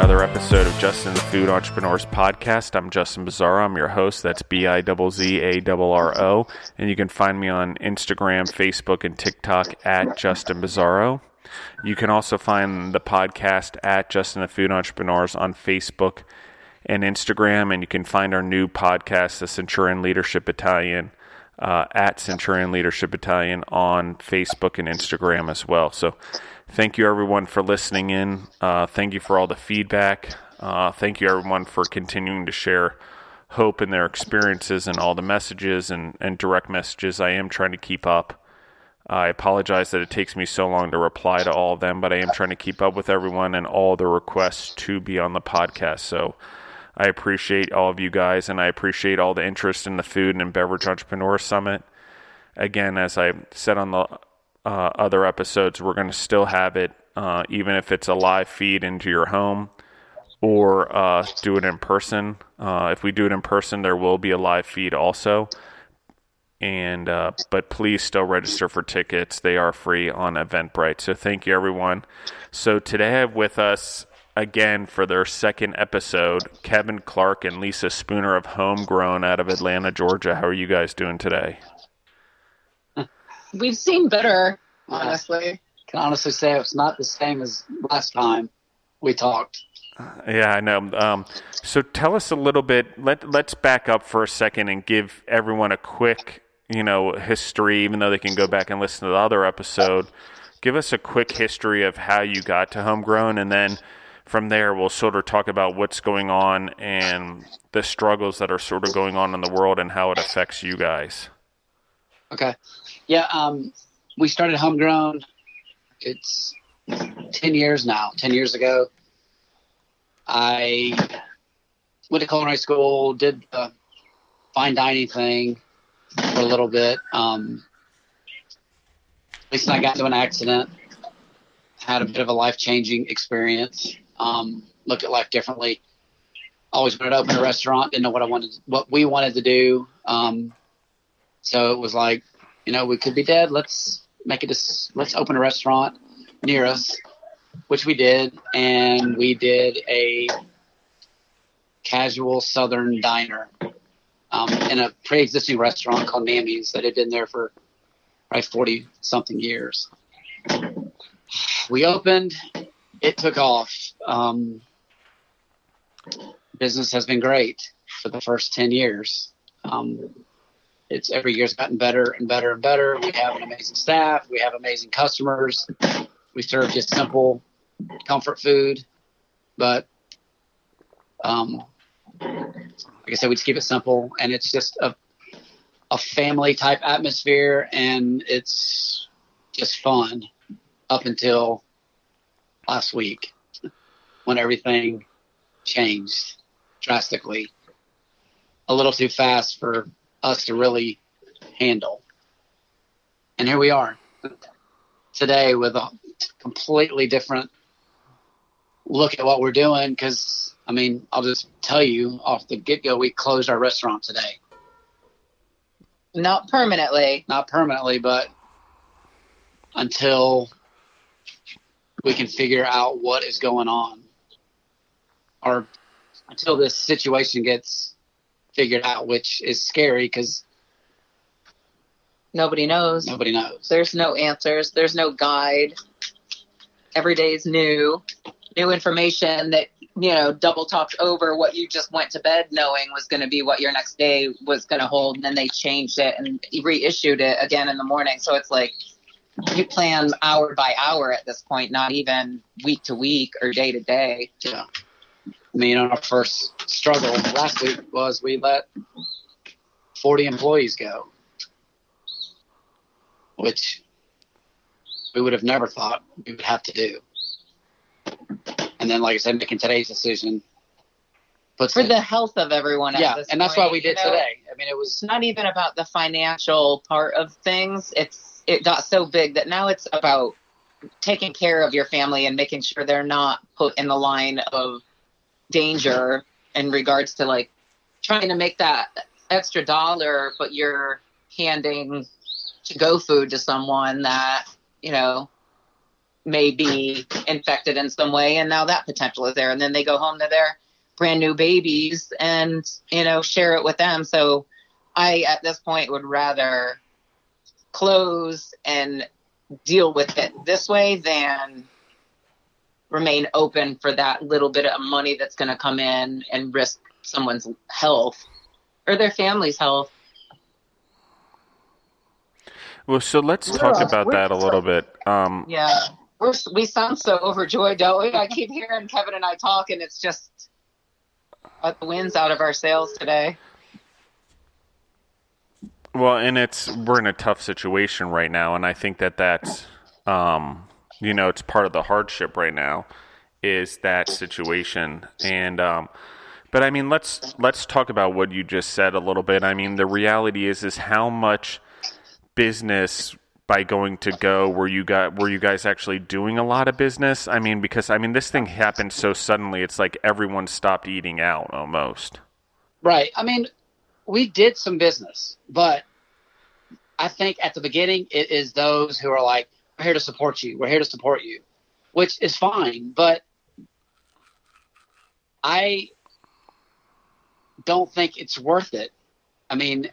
another episode of Justin the Food Entrepreneurs Podcast. I'm Justin Bizzarro. I'm your host. That's B I Z A R O. And you can find me on Instagram, Facebook, and TikTok at Justin Bizzarro. You can also find the podcast at Justin the Food Entrepreneurs on Facebook and Instagram. And you can find our new podcast, the Centurion Leadership Battalion, uh, at Centurion Leadership Battalion on Facebook and Instagram as well. So thank you everyone for listening in. Uh, thank you for all the feedback. Uh, thank you everyone for continuing to share hope in their experiences and all the messages and, and direct messages. I am trying to keep up. I apologize that it takes me so long to reply to all of them, but I am trying to keep up with everyone and all the requests to be on the podcast. So I appreciate all of you guys and I appreciate all the interest in the Food and Beverage Entrepreneur Summit. Again, as I said on the uh, other episodes, we're going to still have it, uh, even if it's a live feed into your home or uh, do it in person. Uh, if we do it in person, there will be a live feed also. And uh, but please still register for tickets. They are free on Eventbrite. So thank you everyone. So today I have with us again for their second episode Kevin Clark and Lisa Spooner of Homegrown out of Atlanta, Georgia. How are you guys doing today? We've seen better, honestly. Can honestly say it's not the same as last time we talked. Yeah, I know. Um, so tell us a little bit. Let Let's back up for a second and give everyone a quick, you know, history. Even though they can go back and listen to the other episode, give us a quick history of how you got to Homegrown, and then from there we'll sort of talk about what's going on and the struggles that are sort of going on in the world and how it affects you guys. Okay. Yeah, um, we started homegrown. It's ten years now. Ten years ago, I went to culinary school, did the fine dining thing for a little bit. Um, Lisa and I got into an accident, had a bit of a life changing experience. Um, looked at life differently. Always wanted to open a restaurant. Didn't know what I wanted, what we wanted to do. Um, so it was like you know, we could be dead. Let's make it. A, let's open a restaurant near us, which we did, and we did a casual Southern diner um, in a pre-existing restaurant called Nammy's that had been there for probably forty something years. We opened. It took off. Um, business has been great for the first ten years. Um, it's every year's gotten better and better and better. We have an amazing staff. We have amazing customers. We serve just simple comfort food, but um, like I said, we just keep it simple, and it's just a a family type atmosphere, and it's just fun up until last week when everything changed drastically, a little too fast for us to really handle. And here we are today with a completely different look at what we're doing because I mean, I'll just tell you off the get go, we closed our restaurant today. Not permanently. Not permanently, but until we can figure out what is going on or until this situation gets figured out, which is scary because nobody knows. Nobody knows. There's no answers. There's no guide. Every day is new, new information that you know double talked over what you just went to bed knowing was going to be what your next day was going to hold, and then they changed it and reissued it again in the morning. So it's like you plan hour by hour at this point, not even week to week or day to day. Yeah. I mean, our first struggle last week was we let 40 employees go, which we would have never thought we would have to do. And then, like I said, making today's decision puts for it, the health of everyone. Yeah, and point, that's what we did you know, today. I mean, it was not even about the financial part of things. It's it got so big that now it's about taking care of your family and making sure they're not put in the line of danger in regards to like trying to make that extra dollar, but you're handing to go food to someone that, you know, may be infected in some way and now that potential is there. And then they go home to their brand new babies and you know share it with them. So i at this point would rather close and deal with it this way than remain open for that little bit of money that's going to come in and risk someone's health or their family's health well so let's talk about that a little bit um, yeah we're, we sound so overjoyed, don't we? I keep hearing Kevin and I talk, and it's just uh, the winds out of our sails today. Well, and it's we're in a tough situation right now, and I think that that's um, you know it's part of the hardship right now is that situation, and um, but I mean let's let's talk about what you just said a little bit. I mean the reality is is how much business by going to go were you got were you guys actually doing a lot of business? I mean because i mean this thing happened so suddenly it's like everyone stopped eating out almost. Right. I mean we did some business but i think at the beginning it is those who are like here to support you. We're here to support you which is fine but i don't think it's worth it. I mean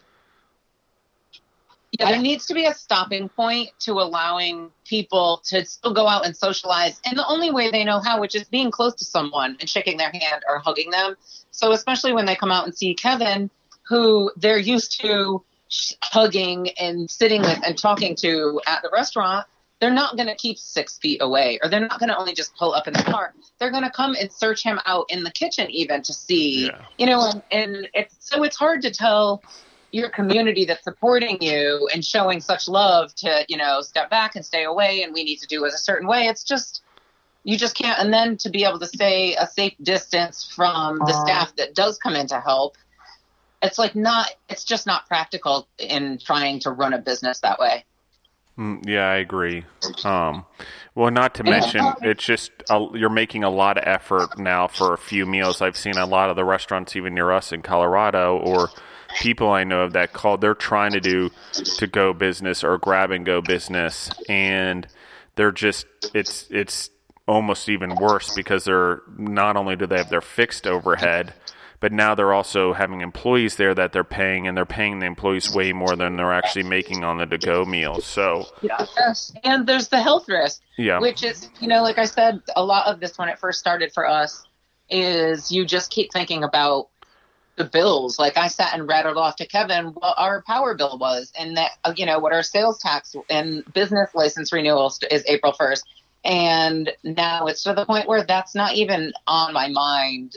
yeah, there needs to be a stopping point to allowing people to still go out and socialize. In the only way they know how, which is being close to someone and shaking their hand or hugging them. So, especially when they come out and see Kevin, who they're used to hugging and sitting with and talking to at the restaurant, they're not going to keep six feet away or they're not going to only just pull up in the car. They're going to come and search him out in the kitchen, even to see, yeah. you know, and, and it's so it's hard to tell your community that's supporting you and showing such love to you know step back and stay away and we need to do it a certain way it's just you just can't and then to be able to stay a safe distance from the uh-huh. staff that does come in to help it's like not it's just not practical in trying to run a business that way yeah i agree um, well not to mention it's just you're making a lot of effort now for a few meals i've seen a lot of the restaurants even near us in colorado or people I know of that called. They're trying to do to go business or grab and go business, and they're just it's it's almost even worse because they're not only do they have their fixed overhead, but now they're also having employees there that they're paying, and they're paying the employees way more than they're actually making on the to-go meals. So yes, and there's the health risk, yeah, which is you know, like I said, a lot of this when it first started for us is you just keep thinking about the bills. Like I sat and rattled off to Kevin what our power bill was, and that uh, you know what our sales tax and business license renewal is April first. And now it's to the point where that's not even on my mind.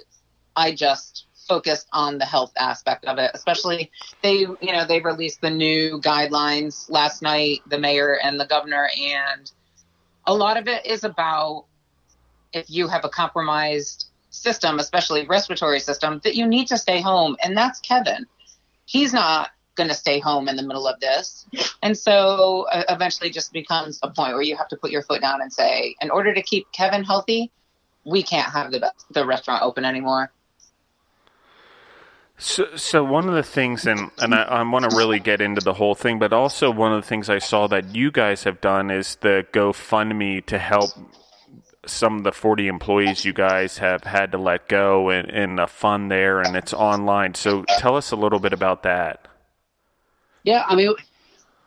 I just focused on the health aspect of it. Especially they, you know, they released the new guidelines last night, the mayor and the governor, and a lot of it is about if you have a compromised system, especially respiratory system, that you need to stay home. And that's Kevin. He's not going to stay home in the middle of this. And so uh, eventually just becomes a point where you have to put your foot down and say, in order to keep Kevin healthy, we can't have the, the restaurant open anymore. So, so one of the things, and, and I, I want to really get into the whole thing, but also one of the things I saw that you guys have done is the GoFundMe to help some of the 40 employees you guys have had to let go and, and the fund there and it's online. So tell us a little bit about that. Yeah, I mean,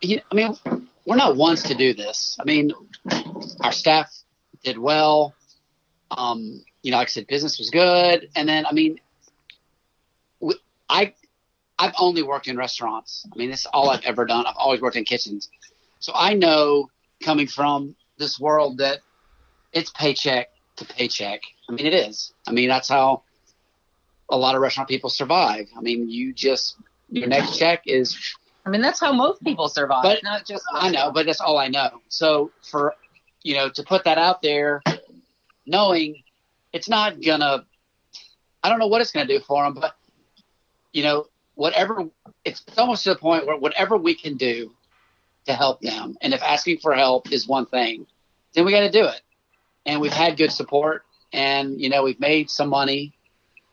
I mean, we're not ones to do this. I mean, our staff did well. Um, you know, like I said, business was good. And then, I mean, I, I've only worked in restaurants. I mean, this is all I've ever done. I've always worked in kitchens. So I know coming from this world that it's paycheck to paycheck. I mean, it is. I mean, that's how a lot of restaurant people survive. I mean, you just your next check is. I mean, that's how most people survive. But not just. I know, but that's all I know. So for you know to put that out there, knowing it's not gonna, I don't know what it's gonna do for them, but you know whatever it's almost to the point where whatever we can do to help them, and if asking for help is one thing, then we got to do it and we've had good support, and you know we've made some money,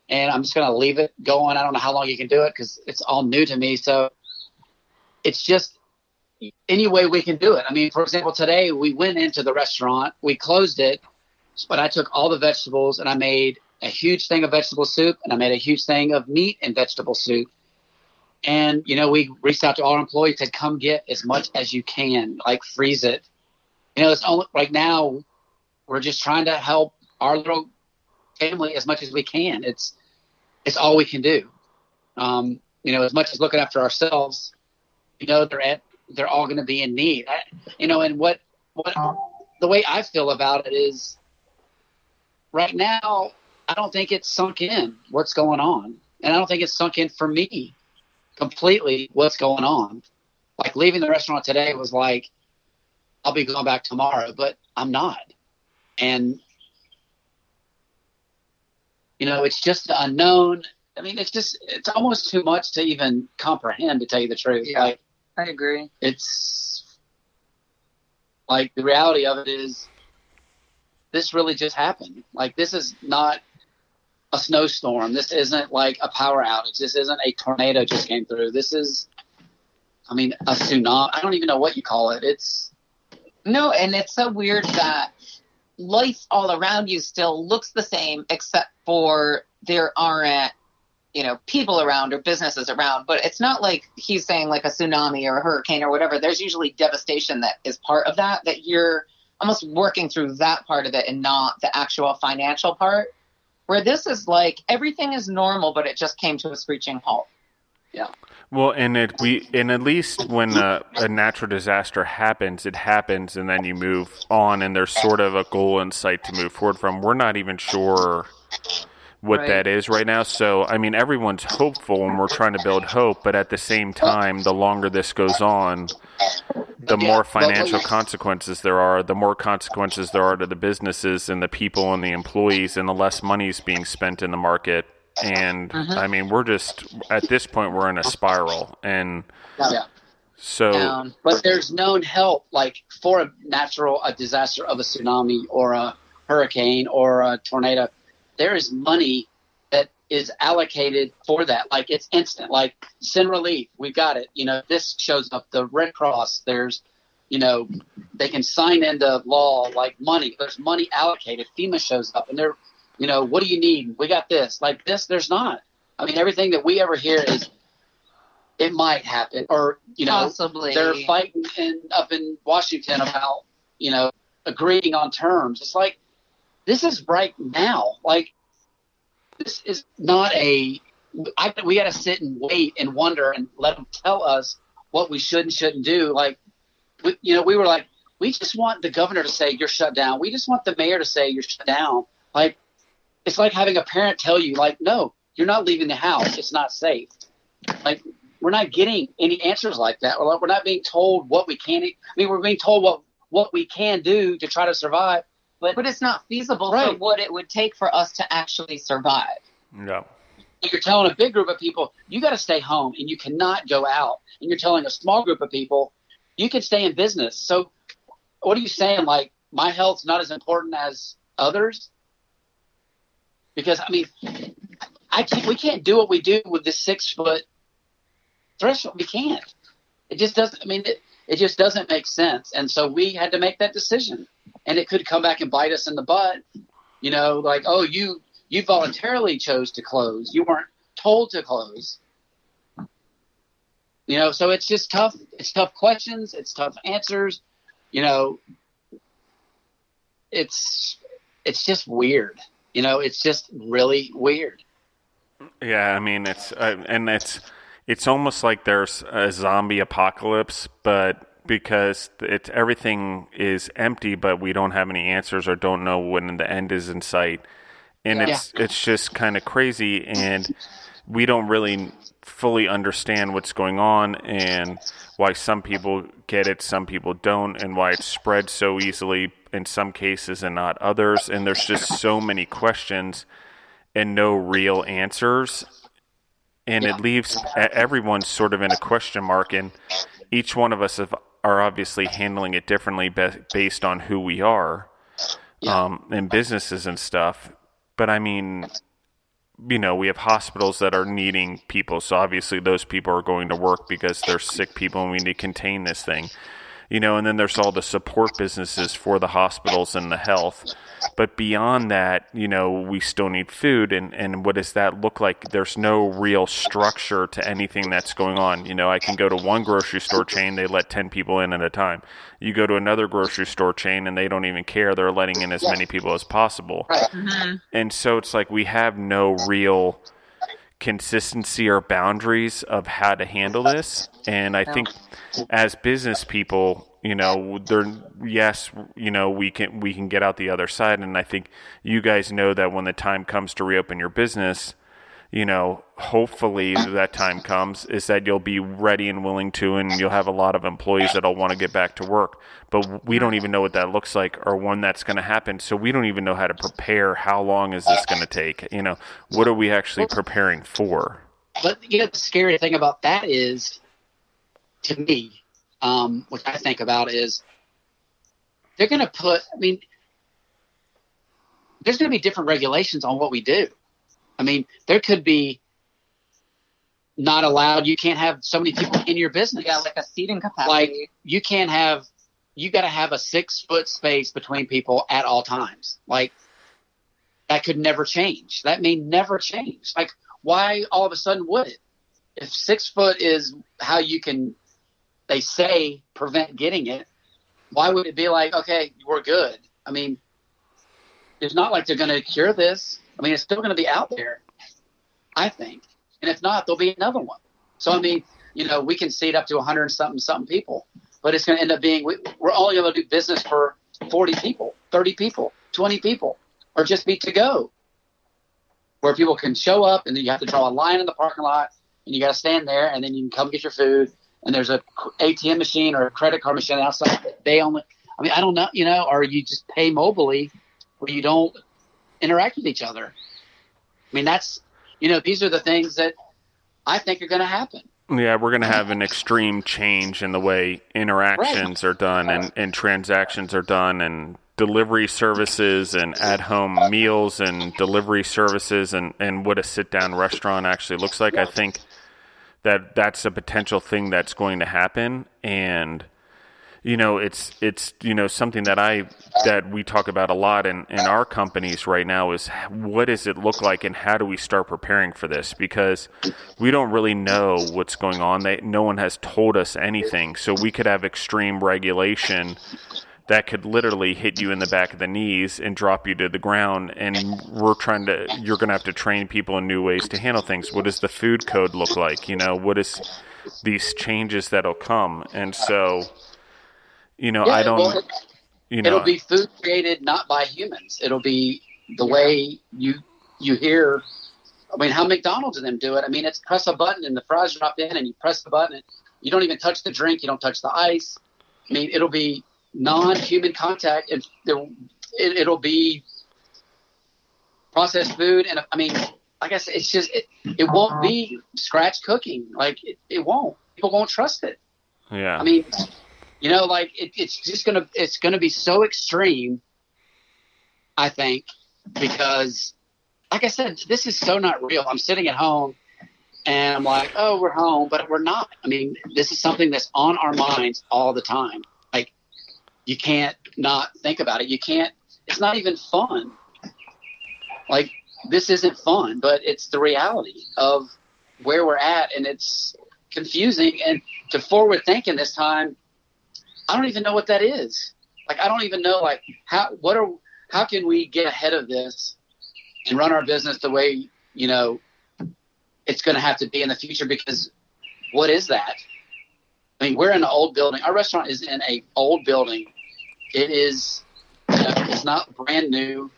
and I'm just going to leave it going. I don't know how long you can do it because it's all new to me. So it's just any way we can do it. I mean, for example, today we went into the restaurant, we closed it, but I took all the vegetables and I made a huge thing of vegetable soup and I made a huge thing of meat and vegetable soup. And, you know, we reached out to all our employees, said, come get as much as you can, like freeze it. You know, it's only right now we're just trying to help our little family as much as we can. It's, it's all we can do. Um, you know, as much as looking after ourselves, you know, they're at, they're all going to be in need. I, you know, and what, what, the way I feel about it is right now, I don't think it's sunk in what's going on. And I don't think it's sunk in for me completely what's going on. Like leaving the restaurant today was like, I'll be going back tomorrow, but I'm not. And, you know, it's just the unknown. I mean, it's just, it's almost too much to even comprehend, to tell you the truth. Yeah. Like, I agree. it's like the reality of it is this really just happened. Like this is not a snowstorm. This isn't like a power outage. This isn't a tornado just came through. This is, I mean, a tsunami. I don't even know what you call it. It's No, and it's so weird that life all around you still looks the same, except for there aren't, you know, people around or businesses around. But it's not like he's saying like a tsunami or a hurricane or whatever. There's usually devastation that is part of that, that you're almost working through that part of it and not the actual financial part. Where this is like everything is normal, but it just came to a screeching halt. Yeah. Well, and it we and at least when a, a natural disaster happens, it happens, and then you move on, and there's sort of a goal in sight to move forward from. We're not even sure what Right. that is right now. So, I mean, everyone's hopeful, and we're trying to build hope, but at the same time, the longer this goes on, the Yeah, more financial consequences there are, the more consequences there are to the businesses and the people and the employees, and the less money is being spent in the market. And mm-hmm. I mean, we're just at this point we're in a spiral, and yeah. so Down. But there's known help, like for a natural a disaster of a tsunami or a hurricane or a tornado. There is money that is allocated for that. Like it's instant. Like send relief, we got it. You know, this shows up. The Red Cross. There's, you know, they can sign into law like money. There's money allocated. FEMA shows up and they're, you know, what do you need? We got this. Like this, there's not. I mean, everything that we ever hear is it might happen, or you know, Possibly. they're fighting in, up in Washington about, you know, agreeing on terms. It's like, this is right now. Like, this is not a, I, we got to sit and wait and wonder and let them tell us what we should and shouldn't do. Like, we, you know, we were like, we just want the governor to say you're shut down. We just want the mayor to say you're shut down. Like, it's like having a parent tell you, like, no, you're not leaving the house. It's not safe. Like, we're not getting any answers like that. We're, like, we're not being told what we can. I mean, we're being told what what we can do to try to survive. But but it's not feasible for what it would take for us to actually survive. no. you're telling a big group of people you got to stay home and you cannot go out, and you're telling a small group of people you can stay in business. So, what are you saying? Like, my health's not as important as others? Because I mean, I can't. We can't do what we do with this six foot threshold. We can't. It just doesn't. I mean, it, it just doesn't make sense. And so we had to make that decision, and it could come back and bite us in the butt. You know, like, oh, you you voluntarily chose to close. You weren't told to close. You know, so it's just tough. It's tough questions. It's tough answers. You know, it's it's just weird. You know, it's just really weird. Yeah, I mean it's uh, and it's it's almost like there's a zombie apocalypse, but because it's everything is empty, but we don't have any answers or don't know when the end is in sight, and it's it's just kind of crazy, and we don't really fully understand what's going on and why some people get it, some people don't, and why it's spread so easily in some cases and not others, and there's just so many questions and no real answers and Yeah. it leaves everyone sort of in a question mark and each one of us have, are obviously handling it differently based on who we are Yeah. um, in businesses and stuff but i mean you know, we have hospitals that are needing people. So obviously those people are going to work because they're sick people and we need to contain this thing. You know, and then there's all the support businesses for the hospitals and the health. But beyond that, you know, we still need food and, and what does that look like? There's no real structure to anything that's going on. You know, I can go to one grocery store chain, they let 10 people in at a time. You go to another grocery store chain and they don't even care. They're letting in as many people as possible. Mm-hmm. And so it's like we have no real consistency or boundaries of how to handle this. And I think as business people, you know, they're yes, you know, we can we can get out the other side and I think you guys know that when the time comes to reopen your business, you know, hopefully that time comes is that you'll be ready and willing to and you'll have a lot of employees that'll want to get back to work. But we don't even know what that looks like or when that's going to happen. So we don't even know how to prepare. How long is this going to take? You know, what are we actually preparing for? But you know, the scary thing about that is, to me, um, which I think about is they're going to put. I mean, there's going to be different regulations on what we do. I mean, there could be not allowed. You can't have so many people in your business. Yeah, like a seating capacity. Like you can't have. You got to have a six foot space between people at all times. Like that could never change. That may never change. Like why all of a sudden would it? If six foot is how you can, they say prevent getting it. Why would it be like okay, we're good? I mean, it's not like they're going to cure this. I mean, it's still going to be out there, I think. And if not, there'll be another one. So, I mean, you know, we can seat up to 100 and something, something people, but it's going to end up being, we, we're only going to do business for 40 people, 30 people, 20 people, or just be to go, where people can show up and then you have to draw a line in the parking lot and you got to stand there and then you can come get your food. And there's a ATM machine or a credit card machine outside. They only, I mean, I don't know, you know, or you just pay mobily where you don't interact with each other. I mean, that's, you know, these are the things that I think are going to happen. Yeah, we're going to have an extreme change in the way interactions are done and, and transactions are done and delivery services and at home meals and delivery services and, and what a sit down restaurant actually looks like. I think that that's a potential thing that's going to happen. And, you know, it's, it's, you know, something that I, that we talk about a lot in, in our companies right now is what does it look like and how do we start preparing for this? Because we don't really know what's going on. They, no one has told us anything. So we could have extreme regulation that could literally hit you in the back of the knees and drop you to the ground. And we're trying to, you're going to have to train people in new ways to handle things. What does the food code look like? You know, what is these changes that'll come? And so, you know, Yeah, I don't, well, you know, It'll be food created not by humans. It'll be the way you you hear. I mean, how McDonald's and them do it. I mean, it's press a button and the fries drop in, and you press the button. And you don't even touch the drink. You don't touch the ice. I mean, it'll be non-human contact, and there, it, it'll be processed food. And I mean, like I said, it's just it, it won't be scratch cooking. Like it, it won't. People won't trust it. yeah. I mean, you know, like it, it's just gonna it's gonna be so extreme. I think because, like I said, this is so not real. I'm sitting at home, and I'm like, oh, we're home, but we're not. I mean, this is something that's on our minds all the time. Like, you can't not think about it. You can't. It's not even fun. Like, this isn't fun, but it's the reality of where we're at, and it's confusing and to forward thinking this time I don't even know what that is. Like I don't even know like how what are how can we get ahead of this and run our business the way you know it's going to have to be in the future because what is that? I mean, we're in an old building. Our restaurant is in a old building. It is you know, it's not brand new.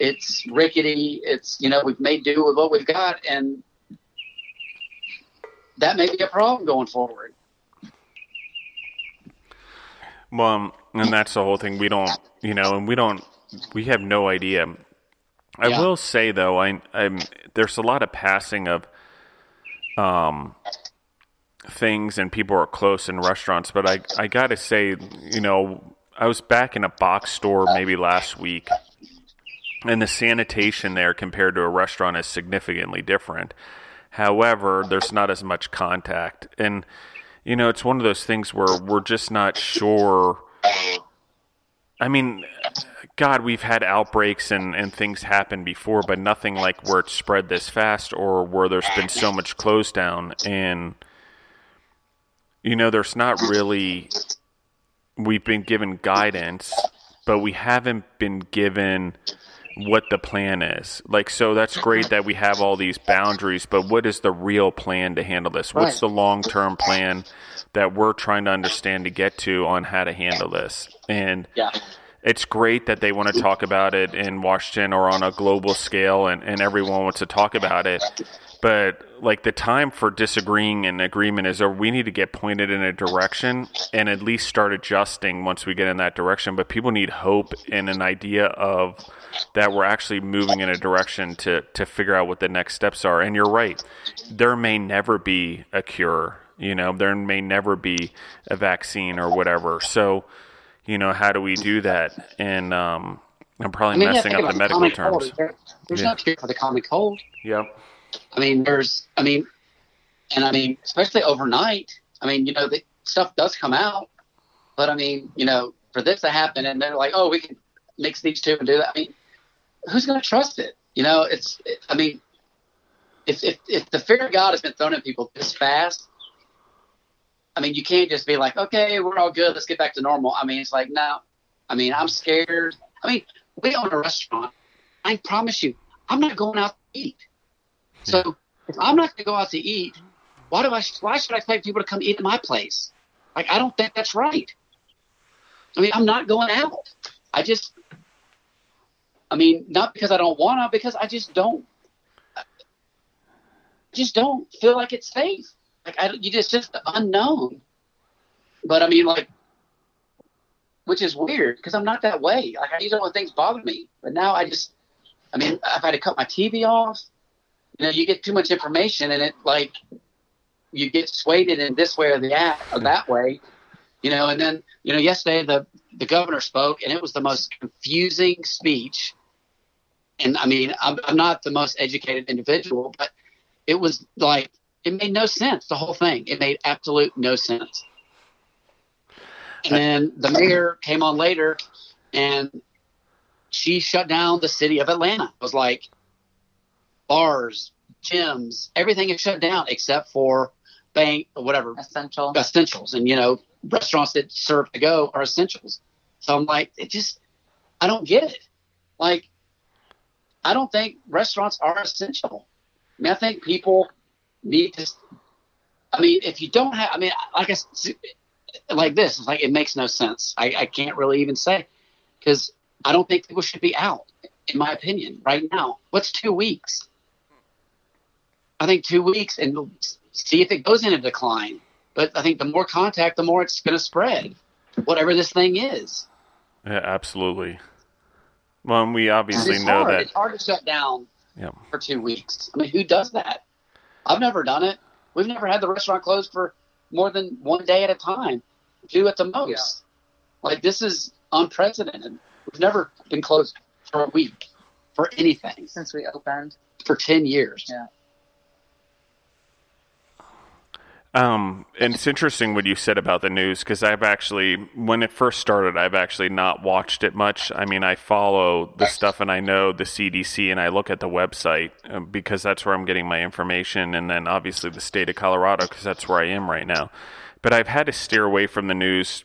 It's rickety. It's you know we've made do with what we've got, and that may be a problem going forward. Well, um, and that's the whole thing. We don't, you know, and we don't, we have no idea. I Yeah. will say though, I, I'm there's a lot of passing of, um, things and people are close in restaurants, but I, I got to say, you know, I was back in a box store maybe last week, and the sanitation there compared to a restaurant is significantly different. However, there's not as much contact. And, you know, it's one of those things where we're just not sure. I mean, God, we've had outbreaks and, and things happen before, but nothing like where it's spread this fast or where there's been so much close down. And, you know, there's not really, we've been given guidance, but we haven't been given what the plan is. Like, so that's great that we have all these boundaries, but what is the real plan to handle this? What's Right. the long term plan that we're trying to understand to get to on how to handle this? And Yeah. it's great that they want to talk about it in Washington or on a global scale and, and everyone wants to talk about it. But like the time for disagreeing and agreement is or we need to get pointed in a direction and at least start adjusting once we get in that direction. But people need hope and an idea of that we're actually moving in a direction to, to figure out what the next steps are. And you're right. There may never be a cure. You know, there may never be a vaccine or whatever. So, you know, how do we do that? And um, I'm probably I mean, messing up the medical common terms. There- there's Yeah. no cure for the common cold. Yep. I mean, there's, I mean, and I mean, especially overnight. I mean, you know, the stuff does come out, but I mean, you know, for this to happen, and they're like, oh, we can mix these two and do that. I mean, who's going to trust it? You know, it's, it, I mean, if, if if the fear of God has been thrown at people this fast, I mean, you can't just be like, okay, we're all good, let's get back to normal. I mean, it's like, no. I mean, I'm scared. I mean, we own a restaurant. I promise you, I'm not going out to eat. So if I'm not going to go out to eat, why do I? Why should I expect people to come eat at my place? Like I don't think that's right. I mean, I'm not going out. I just, I mean, not because I don't want to, because I just don't, I just don't feel like it's safe. Like I, you just just unknown. But I mean, like, which is weird because I'm not that way. Like I usually when things bother me, but now I just, I mean, I've had to cut my TV off you know, you get too much information and it like you get swayed in this way or the at or that way, you know. And then you know, yesterday the the governor spoke and it was the most confusing speech. And I mean, I'm, I'm not the most educated individual, but it was like it made no sense. The whole thing it made absolute no sense. And then the mayor came on later, and she shut down the city of Atlanta. It was like bars, gyms, everything is shut down except for bank or whatever Essential. essentials. And you know, restaurants that serve to go are essentials. So I'm like, it just, I don't get it. Like, I don't think restaurants are essential. I mean, I think people need to. I mean, if you don't have, I mean, like I, like this, it's like it makes no sense. I, I can't really even say because I don't think people should be out. In my opinion, right now, what's two weeks? I think two weeks and see if it goes into decline. But I think the more contact, the more it's going to spread, whatever this thing is. Yeah, absolutely. Well, and we 'Cause obviously it's know hard. that. It's hard to shut down Yeah. for two weeks. I mean, who does that? I've never done it. We've never had the restaurant closed for more than one day at a time, two at the most. Like this is unprecedented. We've never been closed for a week for anything Since we opened. for ten years. Yeah. Um, and it's interesting what you said about the news because I've actually, when it first started, I've actually not watched it much. I mean, I follow the stuff and I know the CDC and I look at the website um, because that's where I'm getting my information, and then obviously the state of Colorado because that's where I am right now. But I've had to steer away from the news.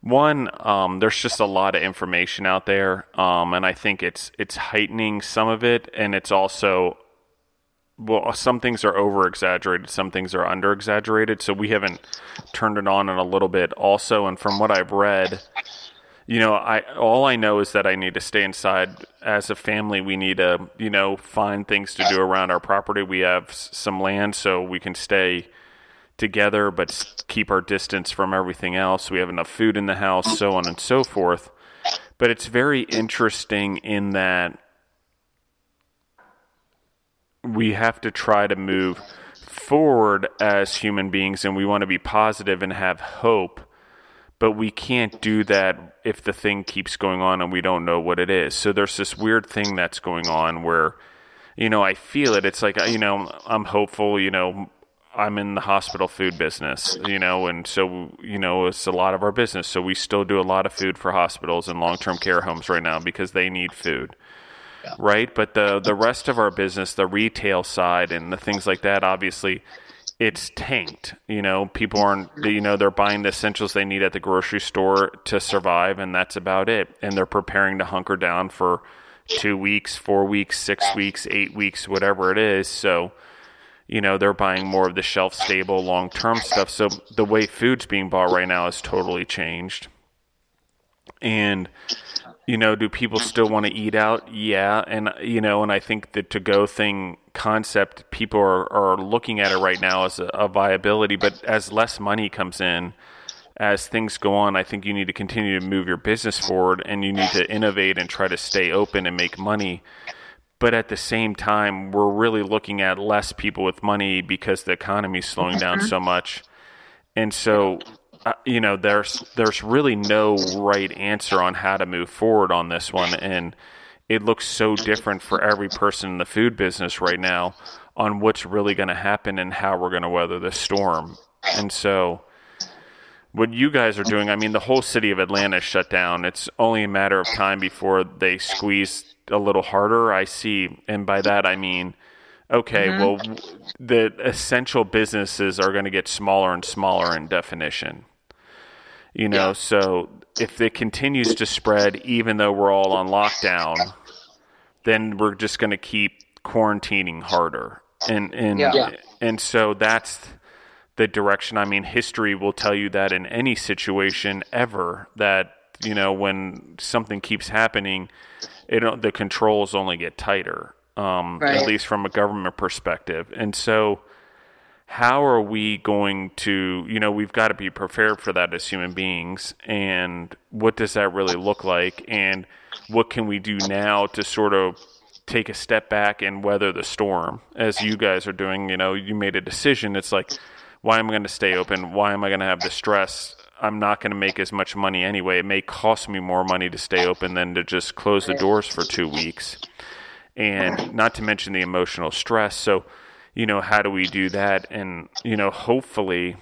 One, um, there's just a lot of information out there, um, and I think it's it's heightening some of it, and it's also well, uh, some things are over exaggerated, some things are under exaggerated. So we haven't turned it on in a little bit. Also, and from what I've read, you know, I all I know is that I need to stay inside. As a family, we need to, you know, find things to do around our property. We have some land, so we can stay together, but keep our distance from everything else. We have enough food in the house, so on and so forth. But it's very interesting in that we have to try to move forward as human beings and we want to be positive and have hope but we can't do that if the thing keeps going on and we don't know what it is. So there's this weird thing that's going on where, you know, I feel it. It's like, you know, I'm hopeful, you know, I'm in the hospital food business, you know, and so, you know, it's a lot of our business. So we still do a lot of food for hospitals and long term care homes right now because they need food. Yeah. Right. But the, the rest of our business, the retail side and the things like that, obviously, it's tanked. You know, people aren't, you know, they're buying the essentials they need at the grocery store to survive, and that's about it. And they're preparing to hunker down for two weeks, four weeks, six weeks, eight weeks, whatever it is. So, you know, they're buying more of the shelf stable, long term stuff. So the way food's being bought right now has totally changed. And, you know, do people still want to eat out? Yeah. And, you know, and I think the to go thing concept, people are, are looking at it right now as a, a viability. But as less money comes in, as things go on, I think you need to continue to move your business forward and you need to innovate and try to stay open and make money. But at the same time, we're really looking at less people with money because the economy is slowing down so mm-hmm. much. And so, uh, you know, there's there's really no right answer on how to move forward on this one, and it looks so different for every person in the food business right now on what's really going to happen and how we're going to weather the storm. And so, what you guys are doing, I mean, the whole city of Atlanta is shut down. It's only a matter of time before they squeeze a little harder. I see, and by that I mean, okay, mm-hmm. well, the essential businesses are going to get smaller and smaller in definition. You know, yeah. so if it continues to spread, even though we're all on lockdown, then we're just going to keep quarantining harder, and and yeah. and so that's the direction. I mean, history will tell you that in any situation ever, that you know when something keeps happening, it the controls only get tighter. Um, right. At least from a government perspective, and so how are we going to you know we've got to be prepared for that as human beings and what does that really look like and what can we do now to sort of take a step back and weather the storm as you guys are doing you know you made a decision it's like why am I going to stay open? Why am I going to have the stress? I'm not going to make as much money anyway. It may cost me more money to stay open than to just close the doors for two weeks. And not to mention the emotional stress. So, you know, how do we do that? And, you know, hopefully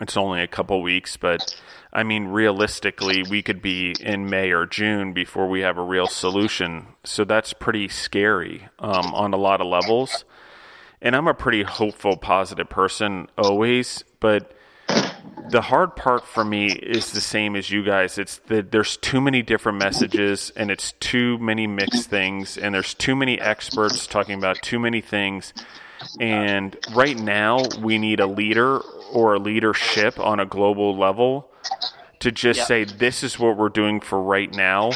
it's only a couple weeks, but I mean, realistically, we could be in May or June before we have a real solution. So that's pretty scary um, on a lot of levels and I'm a pretty hopeful, positive person always, but the hard part for me is the same as you guys. It's that there's too many different messages and it's too many mixed things and there's too many experts talking about too many things. And right now we need a leader or a leadership on a global level to just yep. say this is what we're doing for right now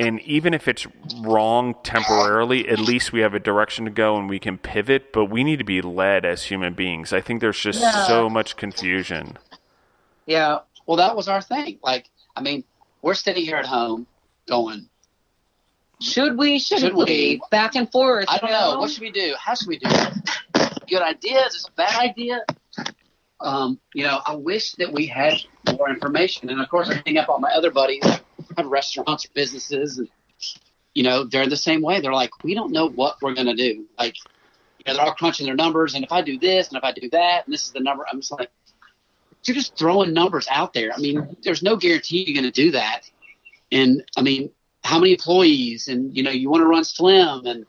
and even if it's wrong temporarily, at least we have a direction to go and we can pivot. But we need to be led as human beings. I think there's just yeah. so much confusion. Yeah. Well, that was our thing. Like, I mean, we're sitting here at home going, should we? Shouldn't should we? we? Back and forth. I don't know. know. What should we do? How should we do it? Good idea? Is this a bad idea? Um, you know, I wish that we had more information. And of course, I hang up on my other buddies have restaurants or businesses, and you know they're the same way. They're like, we don't know what we're gonna do. Like, you know, they're all crunching their numbers, and if I do this, and if I do that, and this is the number, I'm just like, you're just throwing numbers out there. I mean, there's no guarantee you're gonna do that. And I mean, how many employees, and you know, you want to run slim, and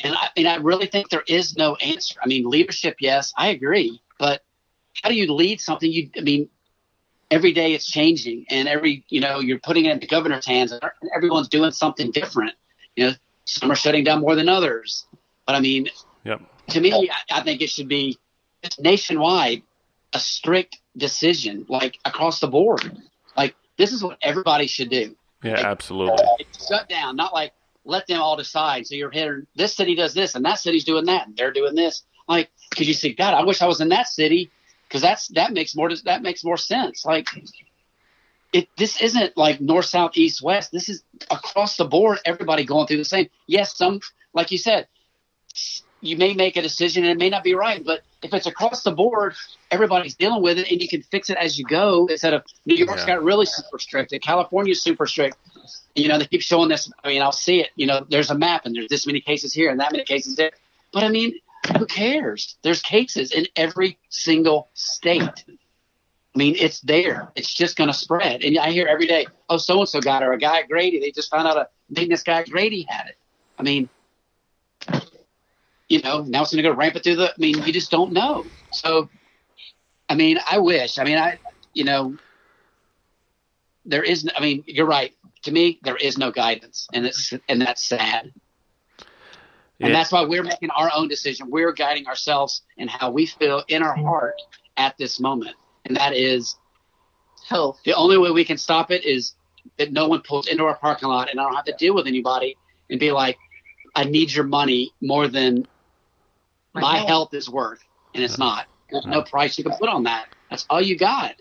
and I, and I really think there is no answer. I mean, leadership, yes, I agree, but how do you lead something? You, I mean, every day it's changing and every you know you're putting it in the governor's hands and everyone's doing something different you know some are shutting down more than others but i mean yep. to me I, I think it should be nationwide a strict decision like across the board like this is what everybody should do yeah like, absolutely shut down not like let them all decide so you're here this city does this and that city's doing that and they're doing this like because you see god i wish i was in that city because that's that makes more that makes more sense. Like it, this isn't like north, south, east, west. This is across the board. Everybody going through the same. Yes, some like you said, you may make a decision and it may not be right, but if it's across the board, everybody's dealing with it and you can fix it as you go instead of New York's Yeah. got really super strict and California's super strict. You know, they keep showing this. I mean, I'll see it. You know, there's a map and there's this many cases here and that many cases there. But I mean, who cares? There's cases in every single state. I mean, it's there. It's just going to spread. And I hear every day, oh, so and so got it, or a guy at Grady. They just found out a maintenance guy Grady had it. I mean, you know, now it's going to go rampant through the. I mean, you just don't know. So, I mean, I wish. I mean, I, you know, there is. I mean, you're right. To me, there is no guidance, and it's and that's sad. And that's why we're making our own decision. We're guiding ourselves and how we feel in our heart at this moment, and that is Health. the only way we can stop it is that no one pulls into our parking lot, and I don't have to deal with anybody and be like, "I need your money more than My my health. health is worth," and it's uh, not. There's no uh. price you can put on that. That's all you got.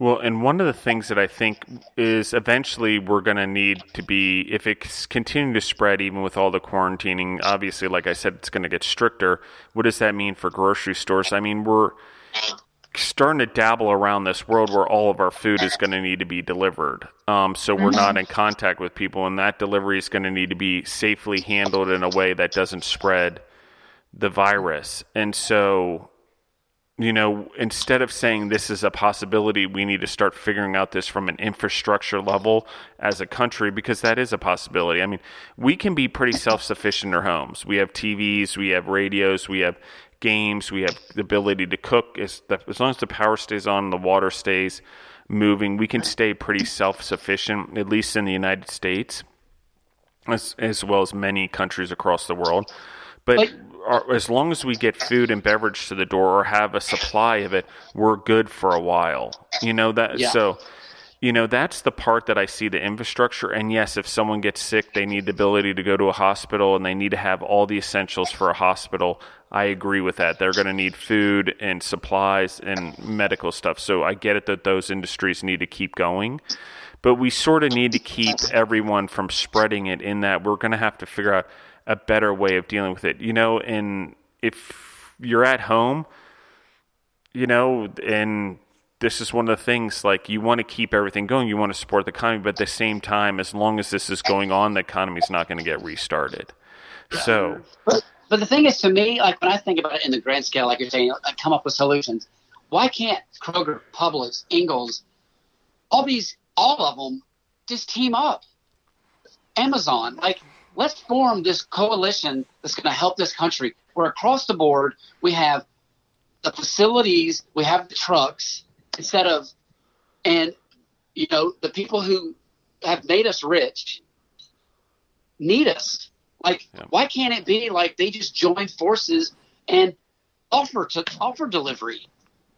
Well, and one of the things that I think is eventually we're going to need to be, if it's continuing to spread, even with all the quarantining, obviously, like I said, it's going to get stricter. What does that mean for grocery stores? I mean, we're starting to dabble around this world where all of our food is going to need to be delivered. Um, so we're not mm-hmm. in contact with people, and that delivery is going to need to be safely handled in a way that doesn't spread the virus. And so you know, instead of saying this is a possibility, we need to start figuring out this from an infrastructure level as a country because that is a possibility. I mean, we can be pretty self sufficient in our homes. We have TVs, we have radios, we have games, we have the ability to cook. As, the, as long as the power stays on, the water stays moving, we can stay pretty self sufficient, at least in the United States, as, as well as many countries across the world. But But- are, as long as we get food and beverage to the door or have a supply of it, we're good for a while. You know that Yeah. so you know that's the part that I see the infrastructure and yes if someone gets sick they need the ability to go to a hospital and they need to have all the essentials for a hospital. I agree with that. They're going to need food and supplies and medical stuff. So I get it that those industries need to keep going. But we sort of need to keep everyone from spreading it in that we're going to have to figure out a better way of dealing with it. You know, and if you're at home, you know, and this is one of the things like you want to keep everything going, you want to support the economy, but at the same time, as long as this is going on, the economy's not going to get restarted. So, But, but the thing is, to me, like when I think about it in the grand scale, like you're saying, like come up with solutions. Why can't Kroger, Publix, Ingles, all these, all of them, just team up? Amazon, like let's form this coalition that's going to help this country. Where across the board we have the facilities, we have the trucks, instead of, and you know the people who have made us rich need us. Like, Yeah. why can't it be like they just join forces and offer to offer delivery?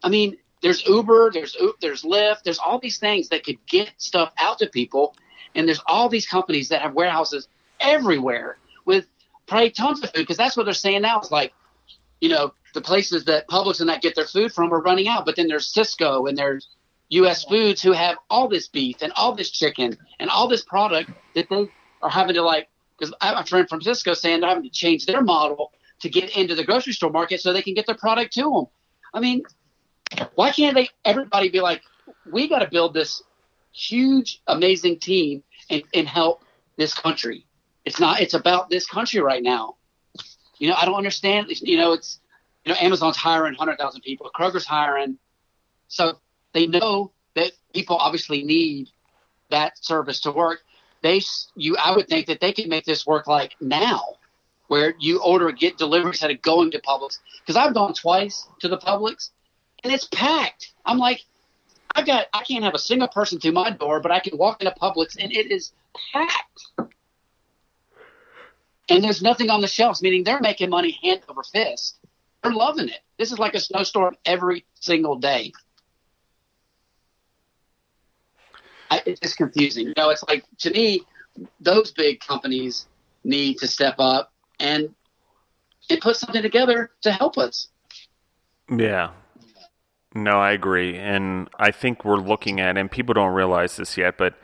I mean, there's Uber, there's there's Lyft, there's all these things that could get stuff out to people, and there's all these companies that have warehouses everywhere with probably tons of food because that's what they're saying now. It's like, you know, the places that Publix and that get their food from are running out, but then there's Sysco and there's U.S. Foods who have all this beef and all this chicken and all this product that they are having to like. Because I have a friend from Sysco saying they're having to change their model to get into the grocery store market so they can get their product to them. I mean, why can't they? Everybody be like, we got to build this huge, amazing team and, and help this country. It's not. It's about this country right now. You know, I don't understand. You know, it's you know, Amazon's hiring hundred thousand people. Kroger's hiring, so they know that people obviously need that service to work. They, you, I would think that they could make this work like now, where you order, get delivery instead of going to Publix. Because I've gone twice to the Publix, and it's packed. I'm like, I got, I can't have a single person through my door, but I can walk into Publix and it is packed. And there's nothing on the shelves, meaning they're making money hand over fist. They're loving it. This is like a snowstorm every single day. I, it's confusing. You know, it's like to me, those big companies need to step up and and put something together to help us. Yeah. No, I agree. And I think we're looking at, and people don't realize this yet, but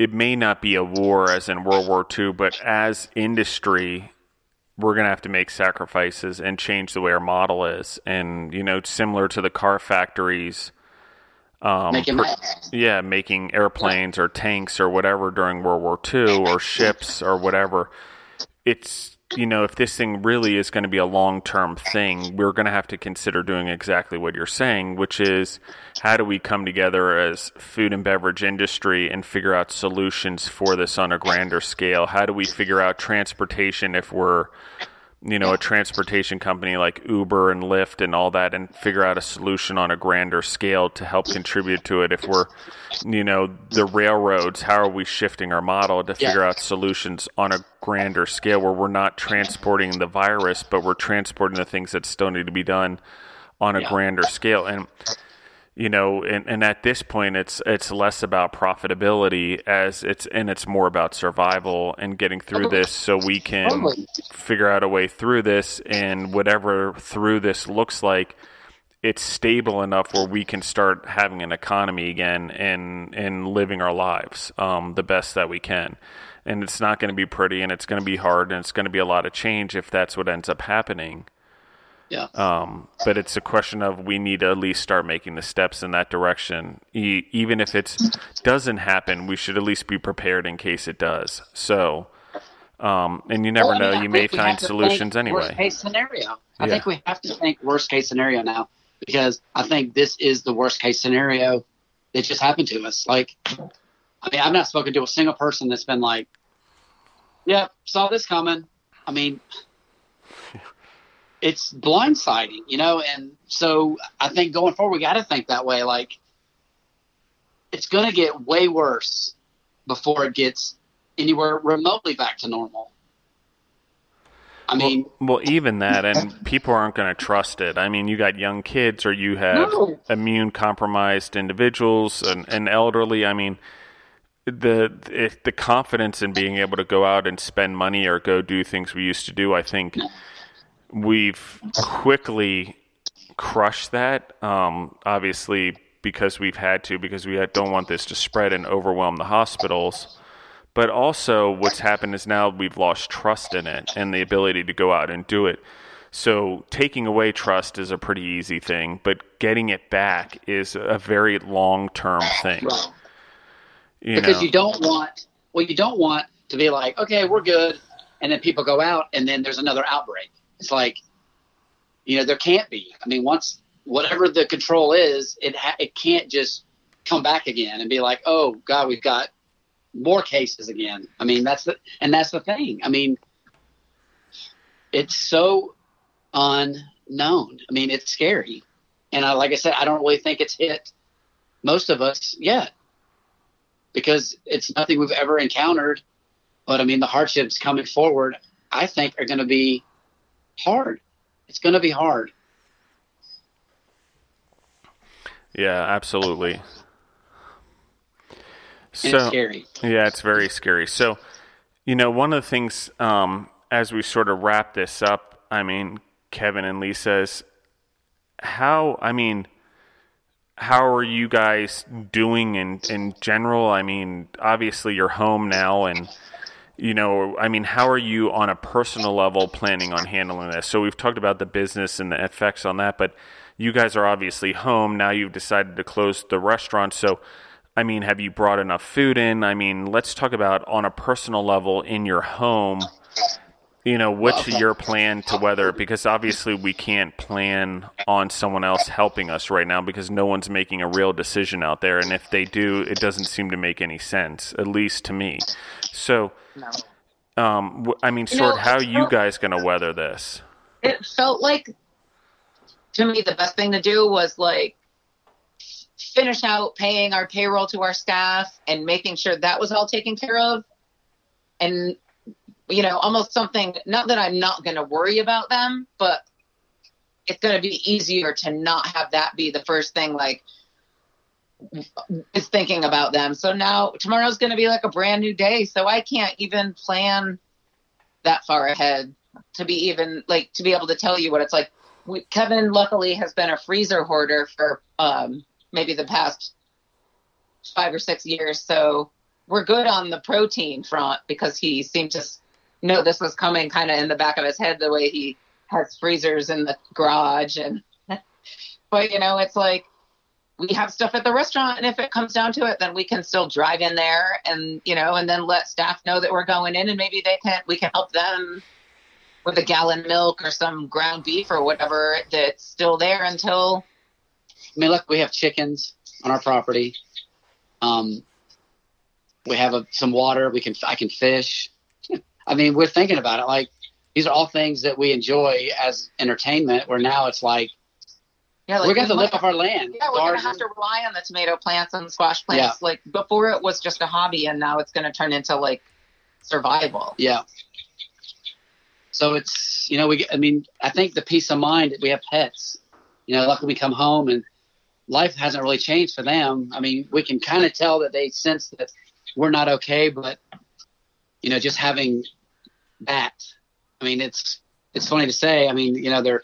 it may not be a war as in World War II, but as industry we're going to have to make sacrifices and change the way our model is. And, you know, similar to the car factories, um, Making per- yeah, making airplanes or tanks or whatever during World War II or ships or whatever. It's, you know, if this thing really is going to be a long term thing, we're going to have to consider doing exactly what you're saying, which is how do we come together as food and beverage industry and figure out solutions for this on a grander scale? How do we figure out transportation if we're you know, a transportation company like Uber and Lyft and all that and figure out a solution on a grander scale to help contribute to it. If we're, you know, the railroads, how are we shifting our model to figure Yeah. out solutions on a grander scale where we're not transporting the virus, but we're transporting the things that still need to be done on a Yeah. grander scale? And, you know, and, and at this point, it's it's less about profitability as it's and it's more about survival and getting through this, so we can figure out a way through this, and whatever through this looks like, it's stable enough where we can start having an economy again and and living our lives um, the best that we can. And it's not going to be pretty, and it's going to be hard, and it's going to be a lot of change if that's what ends up happening. Yeah. Um, but it's a question of we need to at least start making the steps in that direction. E- even if it doesn't happen, we should at least be prepared in case it does. So, um, and you never Well, I know, mean, I you may find solutions think Worst anyway. case scenario. I Yeah. think we have to think worst case scenario now because I think this is the worst case scenario that just happened to us. Like, I mean, I've not spoken to a single person that's been like, "Yeah, saw this coming." I mean, it's blindsiding, you know. And so I think going forward, we got to think that way. Like, it's going to get way worse before it gets anywhere remotely back to normal. I mean, Well, well, even that, and people aren't going to trust it. I mean, you got young kids, or you have No. immune compromised individuals and, and elderly. I mean, the if the confidence in being able to go out and spend money or go do things we used to do, I think we've quickly crushed that. Um, obviously, because we've had to, because we don't want this to spread and overwhelm the hospitals. But also, what's happened is now we've lost trust in it and the ability to go out and do it. So, taking away trust is a pretty easy thing, but getting it back is a very long term thing. Right. You because know? you don't want well you don't want to be like okay we're good and then people go out and then there's another outbreak it's like you know there can't be. I mean once whatever the control is it ha- it can't just come back again and be like oh god we've got more cases again. I mean that's the and that's the thing. I mean it's so unknown. I mean it's scary. And I, like i said i don't really think it's hit most of us yet because it's nothing we've ever encountered. But I mean, the hardships coming forward, I think, are going to be hard. It's going to be hard. Yeah, absolutely. And it's scary. Yeah, it's very scary. So, you know, one of the things um, as we sort of wrap this up, I mean, Kevin and Lisa's, how, I mean, how are you guys doing in, in general? I mean, obviously you're home now and, you know, I mean, how are you on a personal level planning on handling this? So we've talked about the business and the effects on that, but you guys are obviously home. Now you've decided to close the restaurant. So, I mean, have you brought enough food in? I mean, let's talk about on a personal level in your home. You know, what's your plan to weather? Because obviously we can't plan on someone else helping us right now because no one's making a real decision out there. And if they do, it doesn't seem to make any sense, at least to me. So, um, I mean, You sort know, of how I you guys going to weather this? It felt like to me the best thing to do was like finish out paying our payroll to our staff and making sure that was all taken care of. And you know, almost something not that I'm not going to worry about them, but it's going to be easier to not have that be the first thing like is thinking about them. So now tomorrow's going to be like a brand new day, so I can't even plan that far ahead to be even like to be able to tell you what it's like. We, Kevin luckily has been a freezer hoarder for um, maybe the past five or six years, so we're good on the protein front because he seemed to know this was coming kind of in the back of his head the way he has freezers in the garage and but you know it's like we have stuff at the restaurant and if it comes down to it then we can still drive in there and you know and then let staff know that we're going in and maybe they can we can help them with a gallon milk or some ground beef or whatever that's still there until I mean, look, we have chickens on our property. Um, we have a, some water. We can I can fish. I mean, we're thinking about it. Like these are all things that we enjoy as entertainment. Where now it's like, yeah, like we're going to live off our land. Yeah, we're gonna have to rely on the tomato plants and the squash plants. Like before, it was just a hobby, and now it's gonna turn into like survival. Yeah. So it's you know we I mean I think the peace of mind that we have pets. You know, luckily we come home and life hasn't really changed for them. I mean, we can kind of tell that they sense that we're not okay, but you know, just having that. I mean, it's it's funny to say. I mean, you know, they're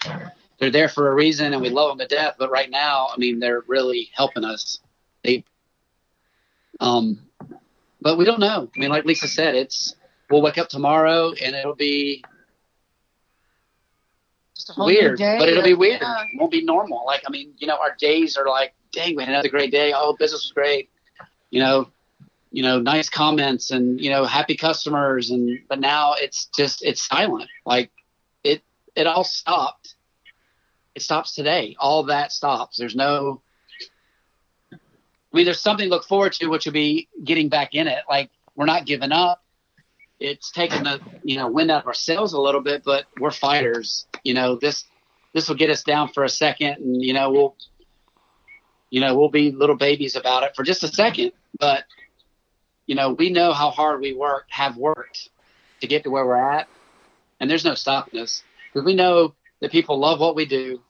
they're there for a reason, and we love them to death. But right now, I mean, they're really helping us. They, um, but we don't know. I mean, like Lisa said, it's we'll wake up tomorrow and it'll be Just a whole weird, day but it'll be weird. yeah. It won't be normal. Like, I mean, you know, our days are like, dang, we had another great day. Oh, business was great. You know, you know, nice comments and you know, happy customers. And but now it's just it's silent. Like it it all stopped. It stops today. All that stops. There's no. I mean, there's something to look forward to, which will be getting back in it. Like we're not giving up. It's taken the you know wind out of our sails a little bit, but we're fighters. You know this this will get us down for a second, and you know we'll you know we'll be little babies about it for just a second, but you know we know how hard we work have worked to get to where we're at, and there's no stopping us because we know that people love what we do,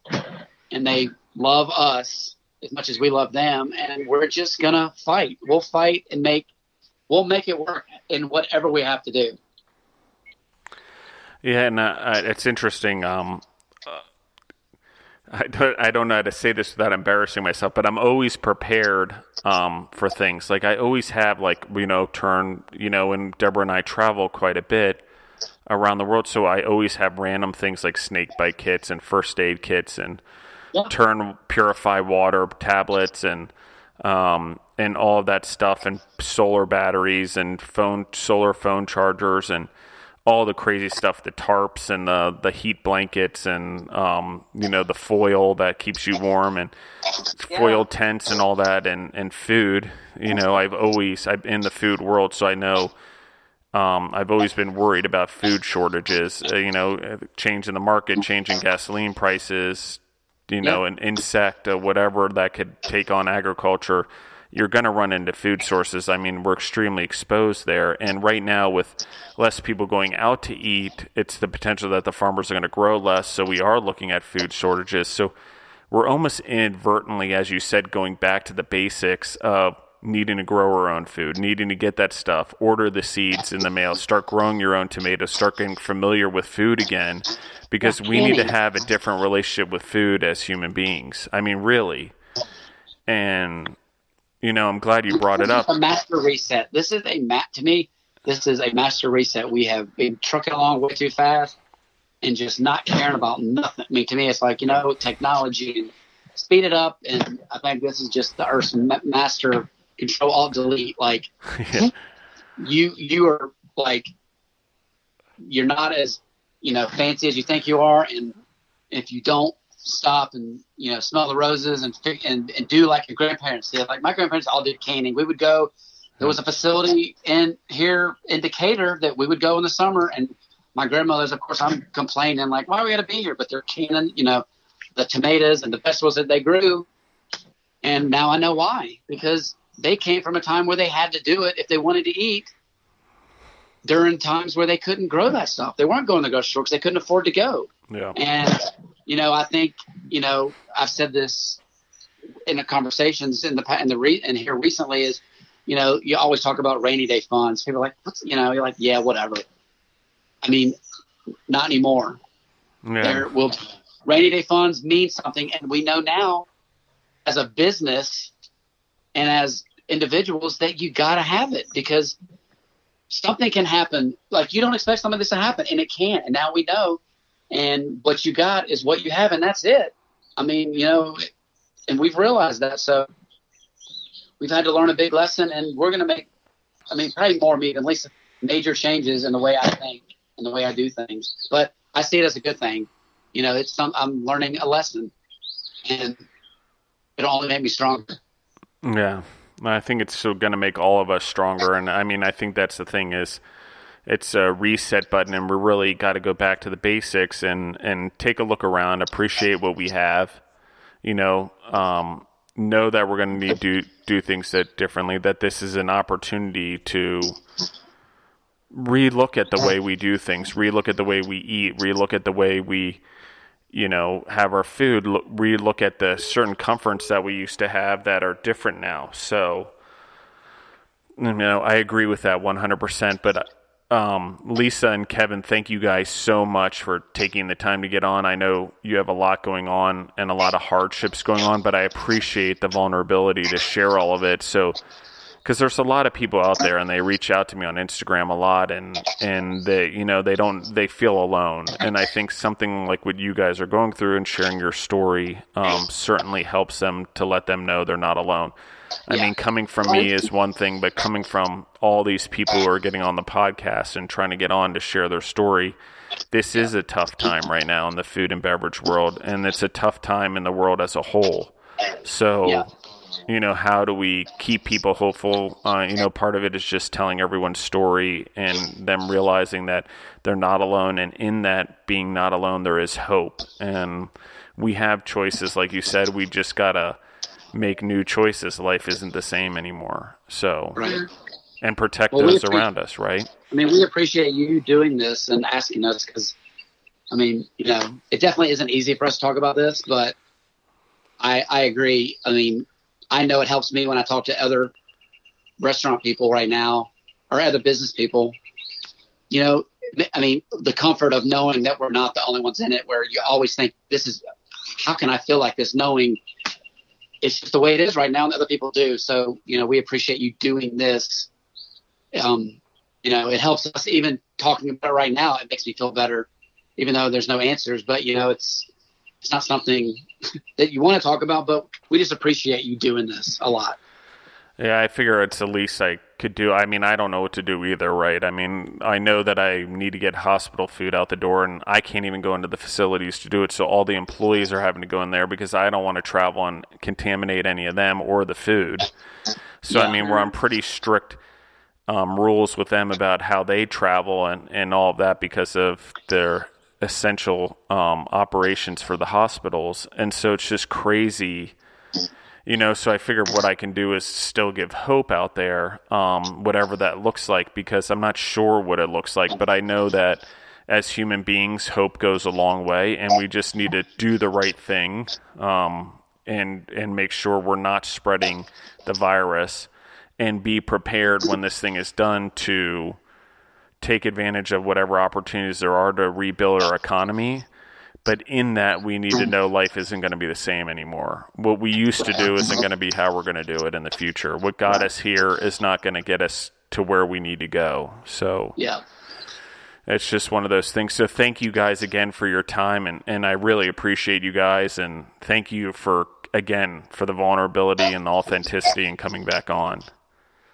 and they love us as much as we love them, and we're just gonna fight. We'll fight and make we'll make it work in whatever we have to do. Yeah, and uh, it's interesting. Um, I don't, I don't know how to say this without embarrassing myself, but I'm always prepared um, for things. Like I always have, like you know, turn you know, and Deborah and I travel quite a bit around the world, so I always have random things like snake bite kits and first aid kits and Yeah. turn purify water tablets and um, and all of that stuff and solar batteries and phone solar phone chargers and all the crazy stuff the tarps and the the heat blankets and um, you know the foil that keeps you warm and foil tents and all that and and food. You know I've always I'm in the food world so I know um, I've always been worried about food shortages uh, you know uh, change in the market change in gasoline prices you know, an insect, uh, whatever that could take on agriculture, you're going to run into food sources. I mean, we're extremely exposed there. And right now, with less people going out to eat, it's the potential that the farmers are going to grow less. So we are looking at food shortages. So we're almost inadvertently, as you said, going back to the basics of needing to grow our own food, needing to get that stuff, order the seeds in the mail, start growing your own tomatoes, start getting familiar with food again, because we need to have a different relationship with food as human beings. I mean, really. And, you know, I'm glad you brought it up. a master reset. This is a mat to me. This is a master reset. We have been trucking along way too fast and just not caring about nothing. I mean, to me, it's like you know, technology and speed it up. And I think this is just the Earth's ma- master control alt delete. Like Yeah. you, you are like you're not as you know fancy as you think you are, and if you don't stop and you know smell the roses and and, and do like your grandparents did, like my grandparents all did canning. We would go. There was a facility in here in Decatur that we would go in the summer, and my grandmother's, of course, I'm complaining like, why are we got to be here? But they're canning, you know, the tomatoes and the vegetables that they grew, and now I know why because they came from a time where they had to do it if they wanted to eat during times where they couldn't grow that stuff. They weren't going to the grocery store because they couldn't afford to go. Yeah. And you know, I think you know, I've said this in the conversations in the in the re- and here recently is, you know, you always talk about rainy day funds. People are like, what's you know, you're like, yeah, whatever. I mean, not anymore. Yeah. There will rainy day funds mean something, and we know now, as a business and as individuals, that you got to have it because something can happen. Like you don't expect something like this to happen, and it can. And now we know. And what you got is what you have, and that's it. I mean, you know, and we've realized that. So we've had to learn a big lesson, and we're going to make. I mean, probably more me, at least major changes in the way I think and the way I do things. But I see it as a good thing. You know, it's some I'm learning a lesson, and it'll only make me stronger. Yeah, I think it's still going to make all of us stronger. And I mean, I think that's the thing is it's a reset button, and we really got to go back to the basics and and take a look around, appreciate what we have. You know, um, know that we're going to need to do, do things that differently. That this is an opportunity to relook at the way we do things, relook at the way we eat, relook at the way we, you know, have our food, look, relook at the certain comforts that we used to have that are different now. So, you know, I agree with that 100%. But um, Lisa and Kevin, thank you guys so much for taking the time to get on. I know you have a lot going on and a lot of hardships going on, but I appreciate the vulnerability to share all of it. So, because there's a lot of people out there and they reach out to me on Instagram a lot and and they you know they don't they feel alone and I think something like what you guys are going through and sharing your story um, certainly helps them to let them know they're not alone. I yeah. mean, coming from me is one thing, but coming from all these people who are getting on the podcast and trying to get on to share their story, this is a tough time right now in the food and beverage world, and it's a tough time in the world as a whole. So, yeah you know how do we keep people hopeful uh, you know part of it is just telling everyone's story and them realizing that they're not alone and in that being not alone there is hope and we have choices like you said we just gotta make new choices life isn't the same anymore so right. and protect well, those around us right i mean we appreciate you doing this and asking us because i mean you know it definitely isn't easy for us to talk about this but I, I agree. I mean, I know it helps me when I talk to other restaurant people right now or other business people. You know, I mean, the comfort of knowing that we're not the only ones in it, where you always think, this is, how can I feel like this, knowing it's just the way it is right now and other people do. So, you know, we appreciate you doing this. Um, you know, it helps us even talking about it right now. It makes me feel better, even though there's no answers. But you know, it's it's not something that you want to talk about, but we just appreciate you doing this a lot. Yeah, I figure it's the least I could do. I mean, I don't know what to do either, right? I mean, I know that I need to get hospital food out the door, and I can't even go into the facilities to do it. So all the employees are having to go in there because I don't want to travel and contaminate any of them or the food. So yeah. I mean, we're on pretty strict um, rules with them about how they travel and and all of that because of their essential um, operations for the hospitals, and so it's just crazy. You know, so I figured what I can do is still give hope out there, um, whatever that looks like, because I'm not sure what it looks like, but I know that as human beings, hope goes a long way, and we just need to do the right thing um, and and make sure we're not spreading the virus, and be prepared when this thing is done to take advantage of whatever opportunities there are to rebuild our economy. But in that, we need to mm. know life isn't going to be the same anymore. What we used to do isn't going to be how we're going to do it in the future. What got us here is not going to get us to where we need to go. So, yeah. It's just one of those things. So thank you guys again for your time and, and I really appreciate you guys and thank you for again for the vulnerability and the authenticity and coming back on.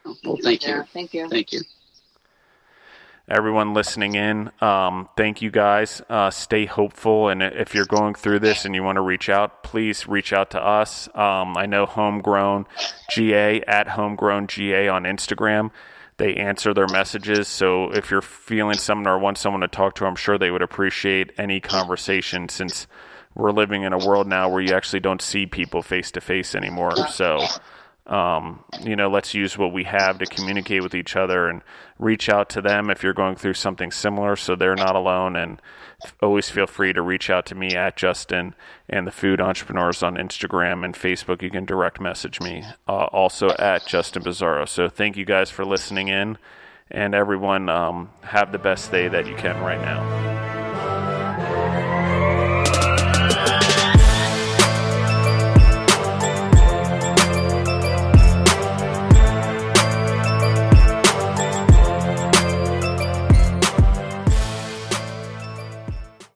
Well, thank you. Yeah, thank you. Thank you everyone listening in. Um, thank you guys. Uh, stay hopeful. And if you're going through this and you want to reach out, please reach out to us. Um, I know Homegrown GA at Homegrown GA on Instagram. They answer their messages. So if you're feeling something or want someone to talk to, I'm sure they would appreciate any conversation since we're living in a world now where you actually don't see people face to face anymore. So um, you know, let's use what we have to communicate with each other and reach out to them if you're going through something similar so they're not alone. And always feel free to reach out to me at Justin and the Food Entrepreneurs on Instagram and Facebook. You can direct message me uh, also at Justin Bizzarro. So thank you guys for listening in. And everyone, um, have the best day that you can right now.